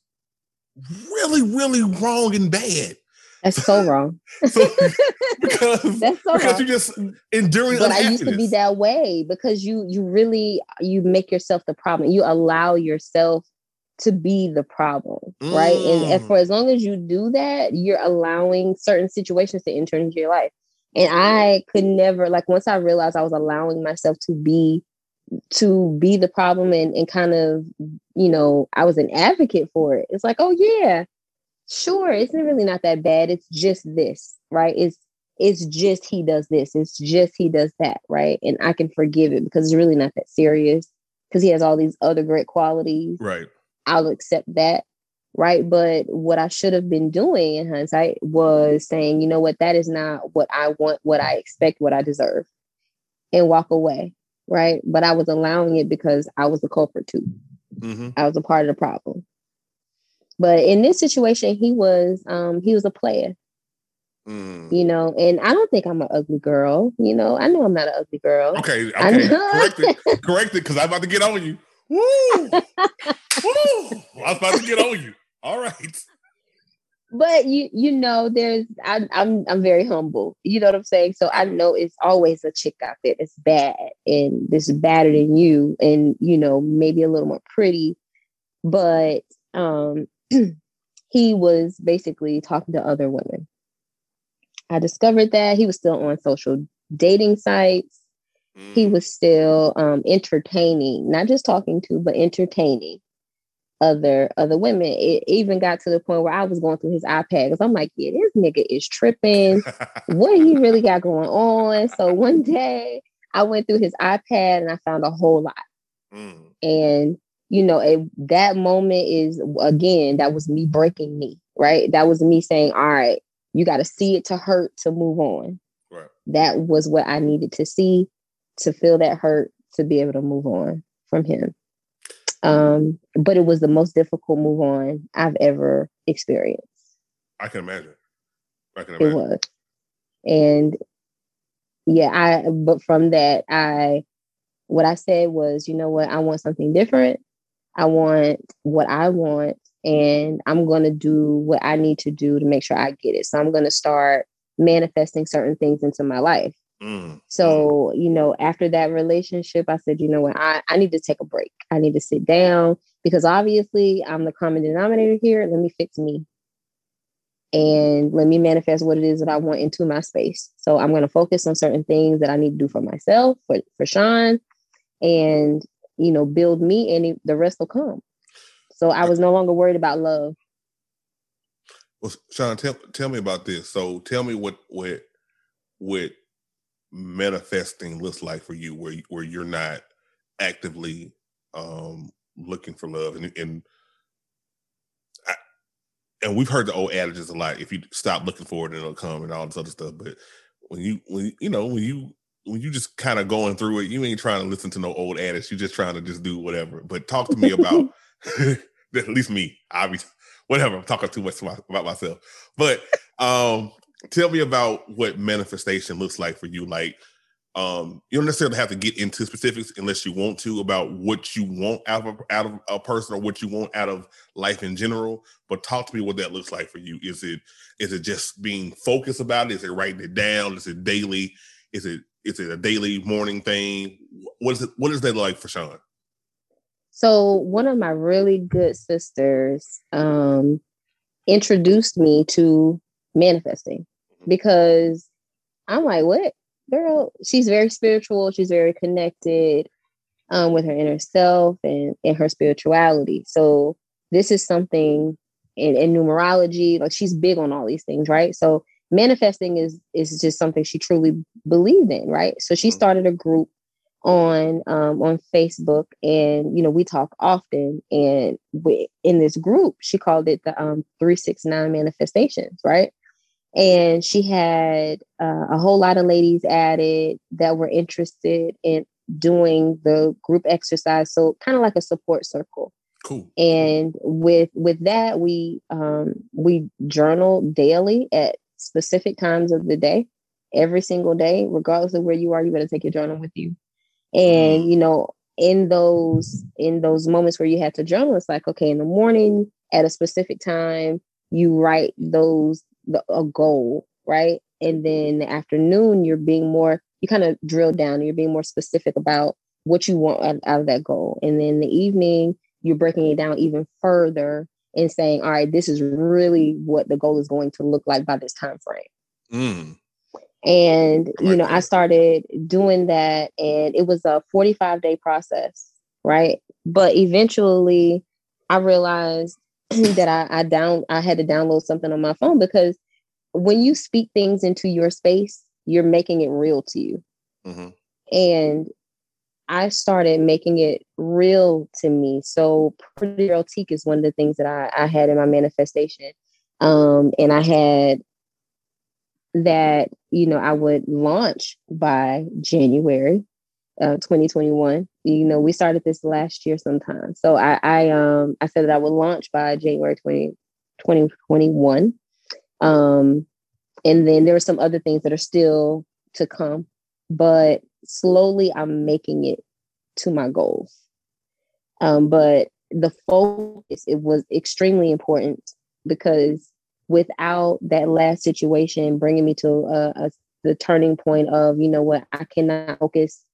really, really wrong and bad. That's so wrong. so, because That's so because wrong. you just enduring. But I used to be that way because you you really you make yourself the problem. You allow yourself to be the problem, mm. right? And, and for mm. as long as you do that, you're allowing certain situations to enter into your life. And I could never like once I realized I was allowing myself to be to be the problem and, and kind of, you know, I was an advocate for it. It's like, oh yeah, sure, it's really not that bad. It's just this, right? It's it's just he does this. It's just he does that, right? And I can forgive it because it's really not that serious because he has all these other great qualities. Right. I'll accept that. Right. But what I should have been doing in hindsight was saying, you know what, that is not what I want, what I expect, what I deserve, and walk away right? But I was allowing it because I was the culprit too. Mm-hmm. I was a part of the problem. But in this situation, he was um he was a player. Mm. You know, and I don't think I'm an ugly girl. You know, I know I'm not an ugly girl. Okay, okay. correct it. Correct it, because I'm about to get on you. Woo! Woo! I was about to get on you. All right but you you know there's I, I'm I'm very humble. You know what I'm saying? So I know it's always a chick out there that's bad and this is badder than you, and you know maybe a little more pretty, but um, he was basically talking to other women. I discovered that he was still on social dating sites. He mm. was still um, entertaining, not just talking to, but entertaining other other women. It even got to the point where I was going through his iPad because I'm like, yeah, this nigga is tripping. what he really got going on? So one day I went through his iPad and I found a whole lot. Mm. And you know, it, that moment is again, that was me breaking me, right? That was me saying, all right, you got to see it to hurt to move on. Right. That was what I needed to see to feel that hurt to be able to move on from him. Um, but it was the most difficult move on I've ever experienced. I can imagine. I can imagine. It was. And yeah, I but from that I what I said was, you know what, I want something different. I want what I want and I'm going to do what I need to do to make sure I get it. So I'm going to start manifesting certain things into my life. Mm. So, you know, after that relationship, I said, you know what, I, I need to take a break. I need to sit down because obviously I'm the common denominator here. Let me fix me and let me manifest what it is that I want into my space. So I'm going to focus on certain things that I need to do for myself, for, for Shon, and, you know, build me and the rest will come. So I was no longer worried about love. Well, Shon, tell, tell me about this. So tell me what, what, what manifesting looks like for you where where you're not actively um looking for love, and and I, and we've heard the old adages a lot. If you stop looking for it, it'll come, and all this other stuff. But when you when you know when you when you just kind of going through it, you ain't trying to listen to no old adage. You're just trying to just do whatever. But talk to me about at least me. Obviously, whatever. I'm talking too much about myself. But um, tell me about what manifestation looks like for you. Like, um, you don't necessarily have to get into specifics unless you want to about what you want out of a, out of a person or what you want out of life in general. But talk to me what that looks like for you. Is it is it just being focused about it? Is it writing it down? Is it daily? Is it is it a daily morning thing? What is it? What is that like for Shon? So one of my really good sisters um, introduced me to manifesting because I'm like, what girl? She's very spiritual. She's very connected um, with her inner self and, and her spirituality. So this is something in, in numerology. Like she's big on all these things, right? So manifesting is is just something she truly believed in, right? So she mm-hmm. started a group on um, on Facebook, and you know we talk often. And we, in this group, she called it the um, three six nine manifestations, right? And she had uh, a whole lot of ladies added that were interested in doing the group exercise, so kind of like a support circle. Cool. And with with that, we um, we journal daily at specific times of the day, every single day, regardless of where you are, you better take your journal with you. And mm-hmm. you know, in those in those moments where you have to journal, it's like, okay, in the morning at a specific time, you write those the, a goal, right? And then the afternoon, you're being more, you kind of drill down, you're being more specific about what you want out, out of that goal. And then the evening, you're breaking it down even further and saying, all right, this is really what the goal is going to look like by this time frame. Mm. And, you know, I started doing that and it was a 45 day process, right? But eventually I realized that I, I down I had to download something on my phone because when you speak things into your space, you're making it real to you. Mm-hmm. And I started making it real to me. So Pretty Girl-Tique is one of the things that I, I had in my manifestation. Um, and I had that, you know, I would launch by January uh, 2021. You know, we started this last year sometime. So I, I um I said that I would launch by January 20, 2021. Um, and then there are some other things that are still to come, but slowly I'm making it to my goals. Um, but the focus it was extremely important because without that last situation bringing me to a, a, the turning point of you know what I cannot focus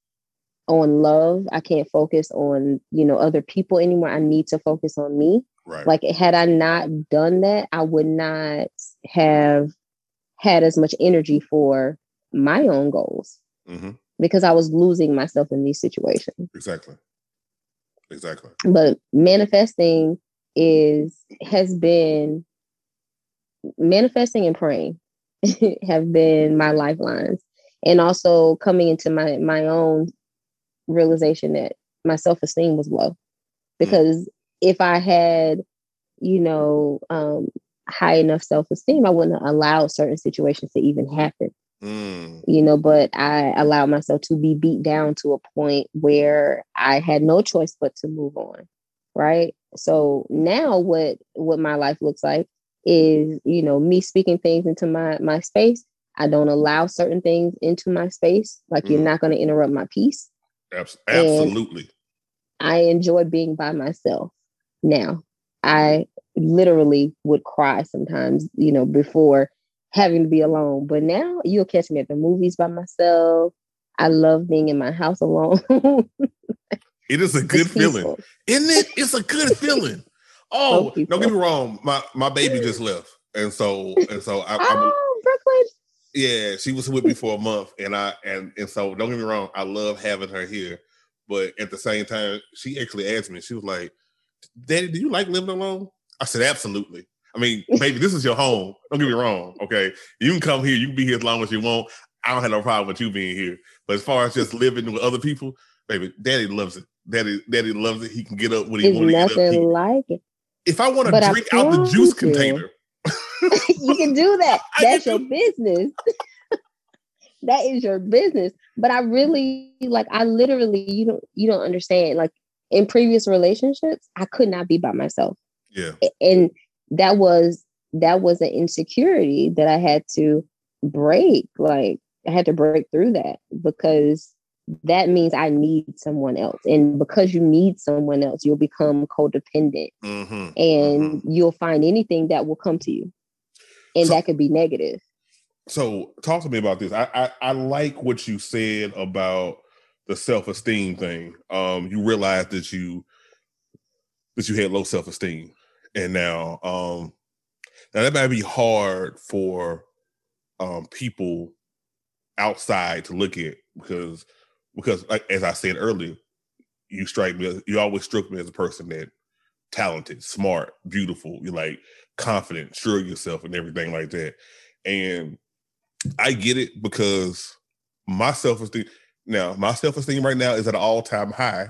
on love. I can't focus on you know other people anymore. I need to focus on me. Right. Like had I not done that, I would not have had as much energy for my own goals. Mm-hmm because I was losing myself in these situations. Exactly. Exactly. But manifesting is has been manifesting and praying have been my lifelines. And also coming into my my own realization that my self-esteem was low. Because mm. if I had, you know, um, high enough self-esteem, I wouldn't allow certain situations to even happen. Mm. You know, but I allowed myself to be beat down to a point where I had no choice but to move on. Right. So now what what my life looks like is, you know, me speaking things into my my space. I don't allow certain things into my space. Like mm. you're not going to interrupt my peace. Absolutely. And I enjoy being by myself now. I literally would cry sometimes, you know, before having to be alone. But now you'll catch me at the movies by myself. I love being in my house alone. it is a good feeling, isn't it? It's a good feeling. Oh, don't get me wrong. My my baby just left, and so and so I, Brooklyn. Yeah, she was with me for a month, and I and and so don't get me wrong. I love having her here, but at the same time, she actually asked me. She was like, "Daddy, do you like living alone?" I said, "Absolutely." I mean, baby, this is your home. Don't get me wrong. Okay. You can come here, you can be here as long as you want. I don't have no problem with you being here. But as far as just living with other people, baby, daddy loves it. Daddy, daddy loves it. He can get up when he wants nothing He- like it. if I want to drink out the juice you. container, you can do that. That's your business. that is your business. But I really like I literally you don't you don't understand. Like in previous relationships, I could not be by myself. yeah, And that was that was an insecurity that I had to break. Like I had to break through that because that means I need someone else. And because you need someone else, you'll become codependent hmm and you'll find anything that will come to you. And So- that could be negative. So talk to me about this. I, I I like what you said about the self esteem thing. Um, you realized that you that you had low self esteem, and now um, now that might be hard for um people outside to look at because because like as I said earlier, you strike me. as- You always struck me as a person that talented, smart, beautiful. You're like confident, sure of yourself, and everything like that. And I get it because my self esteem now, my self esteem right now is at an all time high,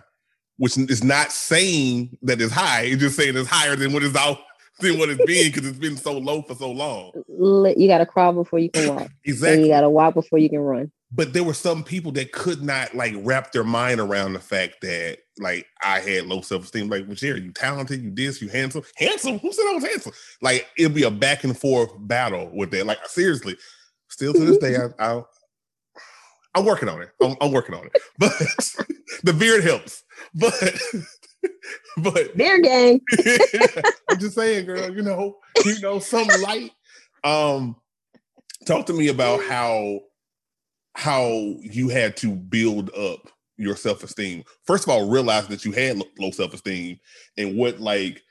which is not saying that it's high. It's just saying it's higher than what it's out than what it's been because it's been so low for so long. You got to crawl before you can walk, and you got to walk before you can run. But there were some people that could not like wrap their mind around the fact that like I had low self esteem. Like, well, Jerry, you talented, you this, you handsome, handsome. Who said I was handsome? Like, it'd be a back and forth battle with that. Like, seriously, still to this day, I, I I'm working on it. I'm, I'm working on it, but the beard helps. But but Beer gang. I'm just saying, girl, you know, you know, some light. Um, talk to me about how how you had to build up your self-esteem. First of all, realize that you had low self-esteem and what like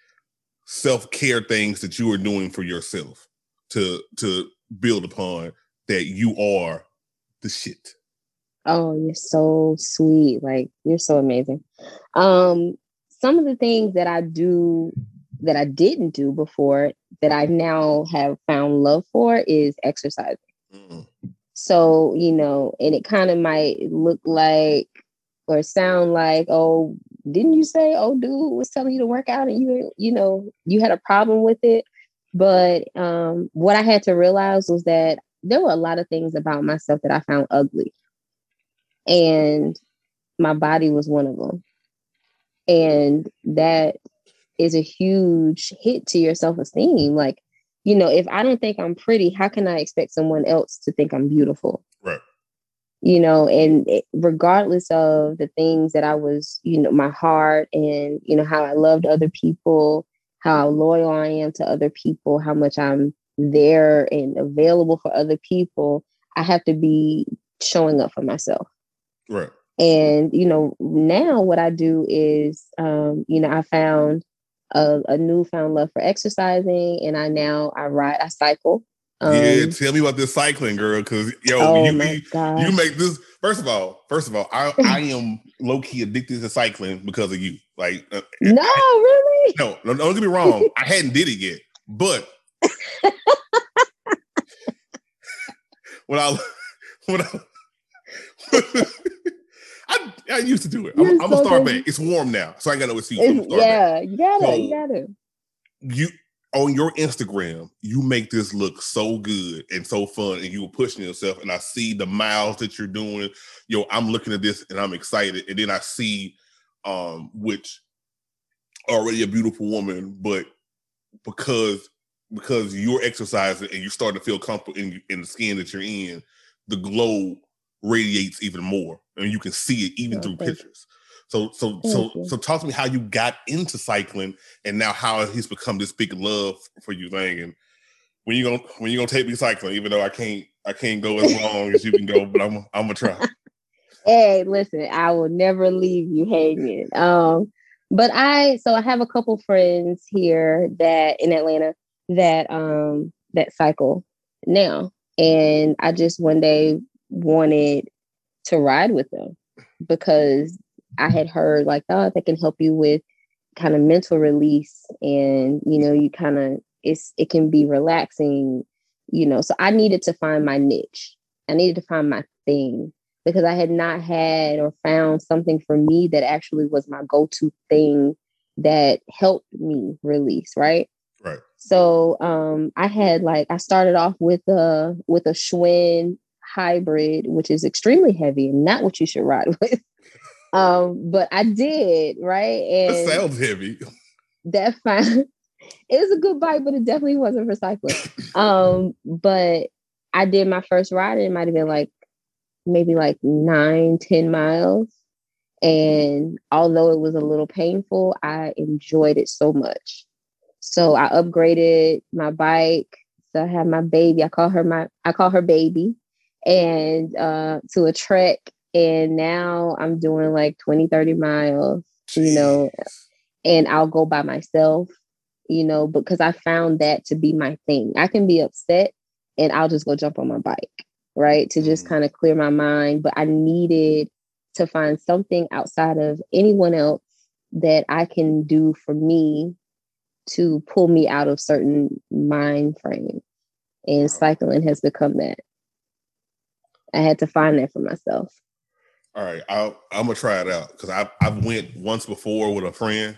self-care things that you are doing for yourself to to build upon that you are the shit. Oh, you're so sweet. Like you're so amazing. Um, some of the things that I do that I didn't do before that I now have found love for is exercising. Mm, So, you know, and it kind of might look like or sound like, oh, didn't you say, oh, dude was telling you to work out and you, you know, you had a problem with it? But um, what I had to realize was that there were a lot of things about myself that I found ugly. And my body was one of them. And that is a huge hit to your self esteem. Like, you know, if I don't think I'm pretty, how can I expect someone else to think I'm beautiful? Right. You know, and it, regardless of the things that I was, you know, my heart and, you know, how I loved other people, how loyal I am to other people, how much I'm there and available for other people, I have to be showing up for myself. Right. And you know, now what I do is, um, you know, I found a, a newfound love for exercising, and I now I ride, I cycle. Um, yeah, tell me about this cycling girl, because yo, oh you, you make this first of all first of all i i am low-key addicted to cycling because of you like uh, no, really? no no don't get me wrong i hadn't did it yet but when i when i I, I used to do it. I'm, You're I'm gonna so start back. It's warm now, so I got no excuse. I'm gonna It's, start back. yeah, you gotta, So- you gotta. you on your Instagram, you make this look so good and so fun, and you were pushing yourself. And I see the miles that you're doing. Yo, I'm looking at this and I'm excited. And then I see, um, which already a beautiful woman, but because because you're exercising and you're starting to feel comfortable in in the skin that you're in, the glow radiates even more, and you can see it even Oh, through pictures. So so so you. so talk to me how you got into cycling and now how he's become this big love for you thing and when you gonna when you gonna take me cycling even though I can't I can't go as long as you can go but I'm I'm gonna try. Hey, listen, I will never leave you hanging. Um, but I so I have a couple friends here that in Atlanta that um that cycle now. And I just one day wanted to ride with them because I had heard like, oh, that can help you with kind of mental release and you know, you kind of it's it can be relaxing, you know. So I needed to find my niche. I needed to find my thing because I had not had or found something for me that actually was my go-to thing that helped me release, right? Right. So um I had like I started off with a with a Schwinn hybrid, which is extremely heavy and not what you should ride with. um, but I did, right? And That sounds heavy. that fine. It was a good bike, but it definitely wasn't for cycling. Um, but I did my first ride, and it might have been like maybe like nine, ten miles. And although it was a little painful, I enjoyed it so much. So I upgraded my bike. So I have my baby. I call her my I call her baby and uh to a trek. And now I'm doing like 20, 30 miles, you know, and I'll go by myself, you know, because I found that to be my thing. I can be upset and I'll just go jump on my bike, right? To just Mhm. kind of clear my mind. But I needed to find something outside of anyone else that I can do for me to pull me out of certain mind frame. And cycling has become that. I had to find that for myself. All right, I'll, I'm gonna try it out because I I went once before with a friend.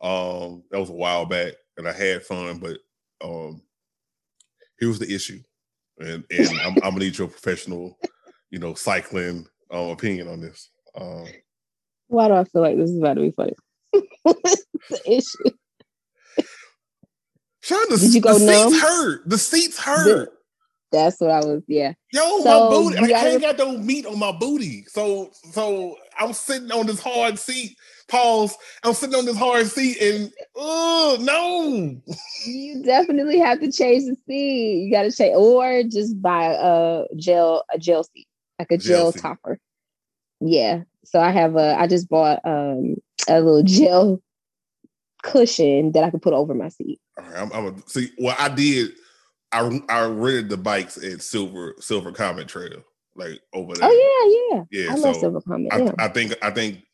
Um, that was a while back, and I had fun. But um, was the issue, and and I'm, I'm gonna need your professional, you know, cycling um, opinion on this. Um, Why do I feel like this is about to be funny? The issue? Shon, the, Did you go the numb? seats hurt. The seats hurt. That's what I was, yeah. Yo, So, my booty. Like, I gotta- ain't got no meat on my booty. So so I'm sitting on this hard seat. Pause. I'm sitting on this hard seat and oh no. You definitely have to change the seat. You got to change, or just buy a gel, a gel seat, like a Gel gel topper. Yeah. So I have a, I just bought um a little gel cushion that I could put over my seat. All right, I'm, I'm a, see. Well, I did. I I rented the bikes at Silver Silver Comet Trail, like over there. Oh yeah, yeah. yeah. I love Silver Comet. I, Yeah. I think I think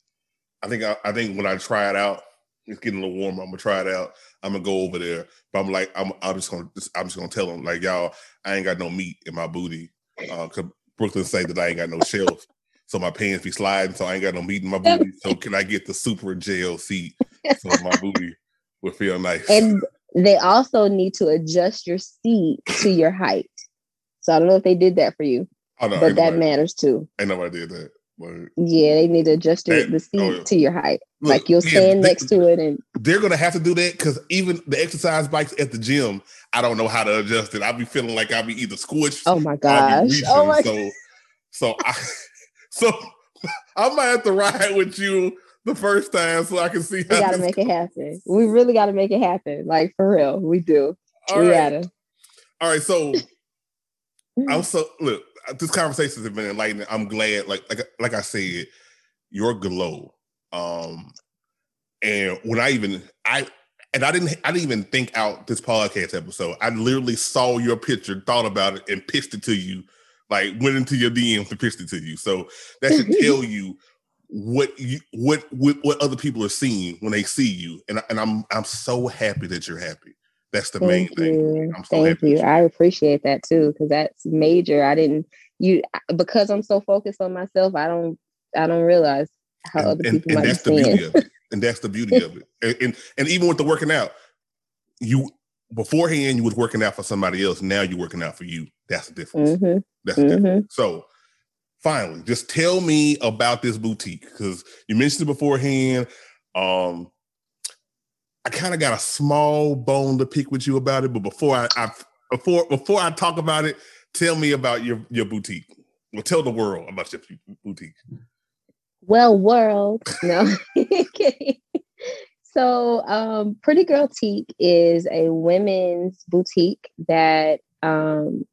I think I, I think when I try it out, it's getting a little warmer. I'm gonna try it out. I'm gonna go over there, but I'm like I'm I'm just gonna I'm just gonna tell them like y'all, I ain't got no meat in my booty. Uh, cause Brooklyn say that I ain't got no shelf, so my pants be sliding, so I ain't got no meat in my booty. So can I get the super gel seat so my booty would feel nice? and they also need to adjust your seat to your height. So I don't know if they did that for you, oh, no, but that nobody, matters too. ain't nobody did that. But Yeah, they need to adjust your, That- the seat oh, yeah. to your height. look, like you'll stand they- next to it and they're gonna have to do that because even the exercise bikes at the gym, I don't know how to adjust it. I'll be feeling like I'll be either squished oh my gosh. reaching, Oh my so so I so I might have to ride with you the first time so I can see we gotta make it happen. We really gotta make it happen. Like for real. We do. All we right. gotta. All right, so I'm so look, this conversation has been enlightening. I'm glad, like like like I said, your glow. Um and when I even I and I didn't I didn't even think out this podcast episode. I literally saw your picture, thought about it, and pitched it to you, like went into your DMs and pitched it to you. So that should tell you what you what, what what other people are seeing when they see you. And, and I'm I'm so happy that you're happy. That's the main Thank thing. I'm so Thank happy you. I appreciate that too, because that's major. I didn't you because I'm so focused on myself, I don't I don't realize how and, other and, people and might that's be the beauty of it. And that's the beauty of it. And, and and even with the working out, you beforehand you was working out for somebody else. Now you're working out for you. That's the difference. hmm That's the difference. hmm So finally, just tell me about this boutique because you mentioned it beforehand. Um, I kind of got a small bone to pick with you about it, but before I, I before before I talk about it, tell me about your your boutique. Well, tell the world about your boutique. Well, world. No. So, um, Pretty Girl-Tique is a women's boutique that um,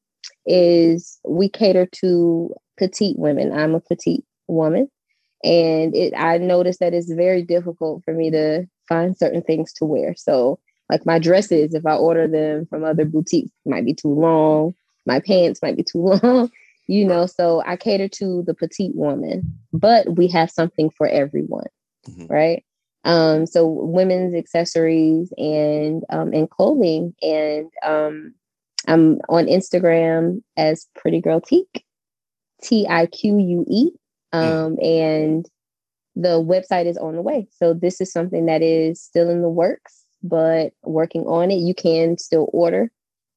is we cater to petite women. I'm a petite woman, and it I noticed that it's very difficult for me to find certain things to wear. So, like my dresses, if I order them from other boutiques, might be too long. My pants might be too long you know so i cater to the petite woman but we have something for everyone Mhm. right um so women's accessories and um and clothing and um i'm on instagram as Pretty Girl-Tique T I Q U E. Um, and the website is on the way. So this is something that is still in the works, but working on it. You can still order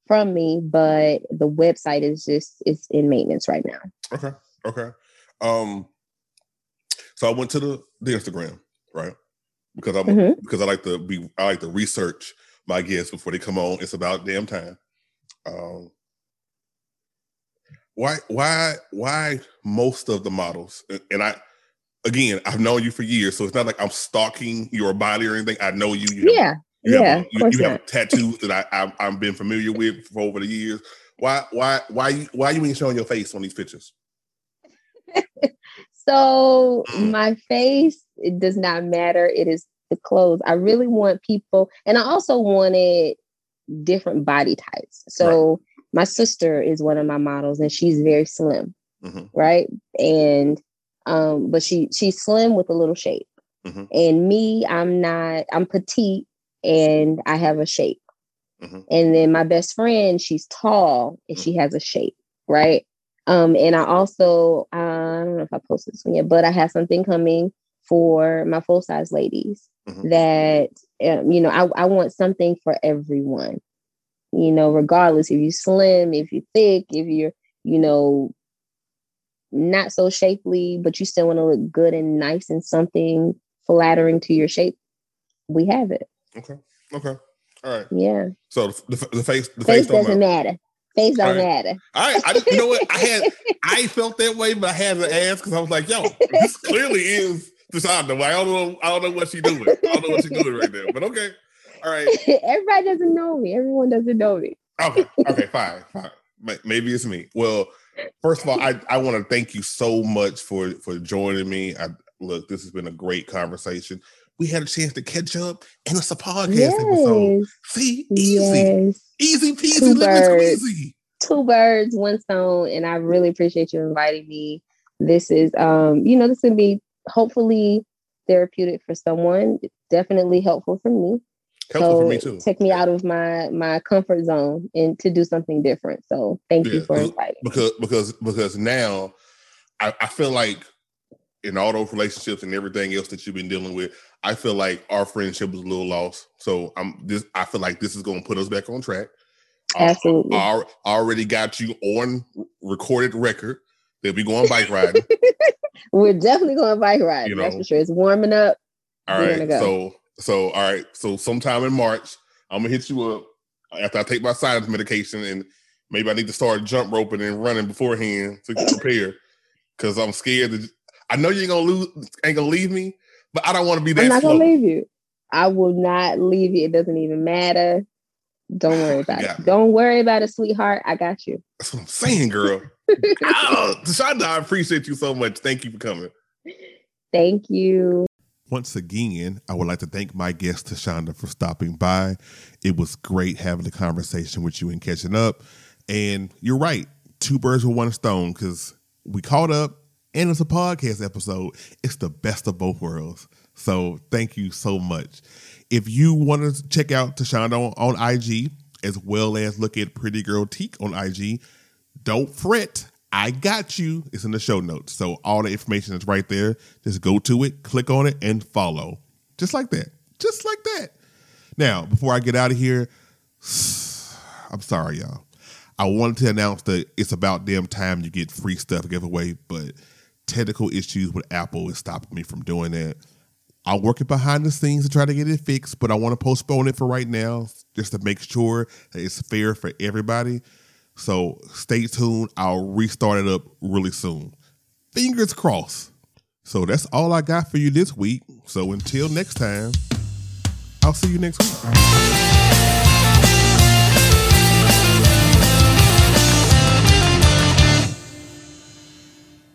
from me, but the website is just it's in maintenance right now. Okay. Okay. Um so I went to the, the Instagram, right? Because I'm Mhm. because I like to be I like to research my guests before they come on. It's about damn time. Um why why why most of the models and I again I've known you for years, so it's not like I'm stalking your body or anything. I know you. you have- Yeah. you yeah, of you, you have tattoos that I, I I've been familiar with for over the years. Why why why you why you ain't showing your face on these pictures? So Mm. my face, it does not matter. It is the clothes. I really want people, and I also wanted different body types. So my sister is one of my models, and she's very slim, Mhm. right? And um, but she she's slim with a little shape. Mhm. And me, I'm not. I'm petite, and I have a shape. Mhm. And then my best friend, she's tall and Mm. she has a shape, right? Um, and I also, uh, I don't know if I posted this one yet, but I have something coming for my full size ladies Mhm. that, um, you know, I, I want something for everyone, you know, regardless if you're slim, if you're thick, if you're, you know, not so shapely, but you still want to look good and nice and something flattering to your shape. We have it. Okay. Okay. All right. Yeah. So the, the, the face the face, Face doesn't matter. matter. Face don't Right. matter. All right. I just, you know what I had I felt that way, but I had to ask because I was like, yo, this clearly is Tashonda. I don't know I don't know what she doing. I don't know what she's doing right now. But okay. All right. Everybody doesn't know me. Everyone doesn't know me. Okay. Okay. Fine. Fine. Maybe it's me. Well, first of all, I, I want to thank you so much for for joining me. I look, this has been a great conversation. We had a chance to catch up, and it's a podcast episode. Yes. See, easy, Yes. easy peasy, Two birds. squeezy. Two birds, one stone. And I really appreciate you inviting me. This is um, you know, this can be hopefully therapeutic for someone. It's definitely helpful for me. Helpful so for me too. take me out of my my comfort zone and to do something different. So thank you for inviting. me. because because because now I, I feel like in all those relationships and everything else that you've been dealing with, I feel like our friendship was a little lost. So I'm this. I feel like this is going to put us back on track. Uh, Absolutely. I, al- already got you on recorded record that we going bike riding. We're definitely going bike riding. You that's know. for sure. It's warming up. All right. go. So so all right. So sometime in March, I'm gonna hit you up after I take my sinus medication, and maybe I need to start jump roping and running beforehand to prepare because I'm scared. To, I know you ain't gonna lose, ain't gonna leave me, but I don't want to be that I'm not slow. gonna leave you. I will not leave you. It doesn't even matter. Don't worry about it. Don't worry about it, sweetheart. I got you. That's what I'm saying, girl. Ah, oh, Tashonda, I appreciate you so much. Thank you for coming. Thank you. Once again, I would like to thank my guest Tashonda for stopping by. It was great having a conversation with you and catching up. And you're right, two birds with one stone because we caught up and it's a podcast episode. It's the best of both worlds. So thank you so much. If you want to check out Tashonda on, on IG as well as look at Pretty Girl-Tique on IG, don't fret. I got you. It's in the show notes. So all the information is right there. Just go to it, click on it, and follow. Just like that. Just like that. Now, before I get out of here, I'm sorry, y'all. I wanted to announce that it's about damn time you get free stuff giveaway, but technical issues with Apple is stopping me from doing that. I'm working behind the scenes to try to get it fixed, but I want to postpone it for right now just to make sure that it's fair for everybody. So stay tuned. I'll restart it up really soon. Fingers crossed. So that's all I got for you this week. So until next time, I'll see you next week.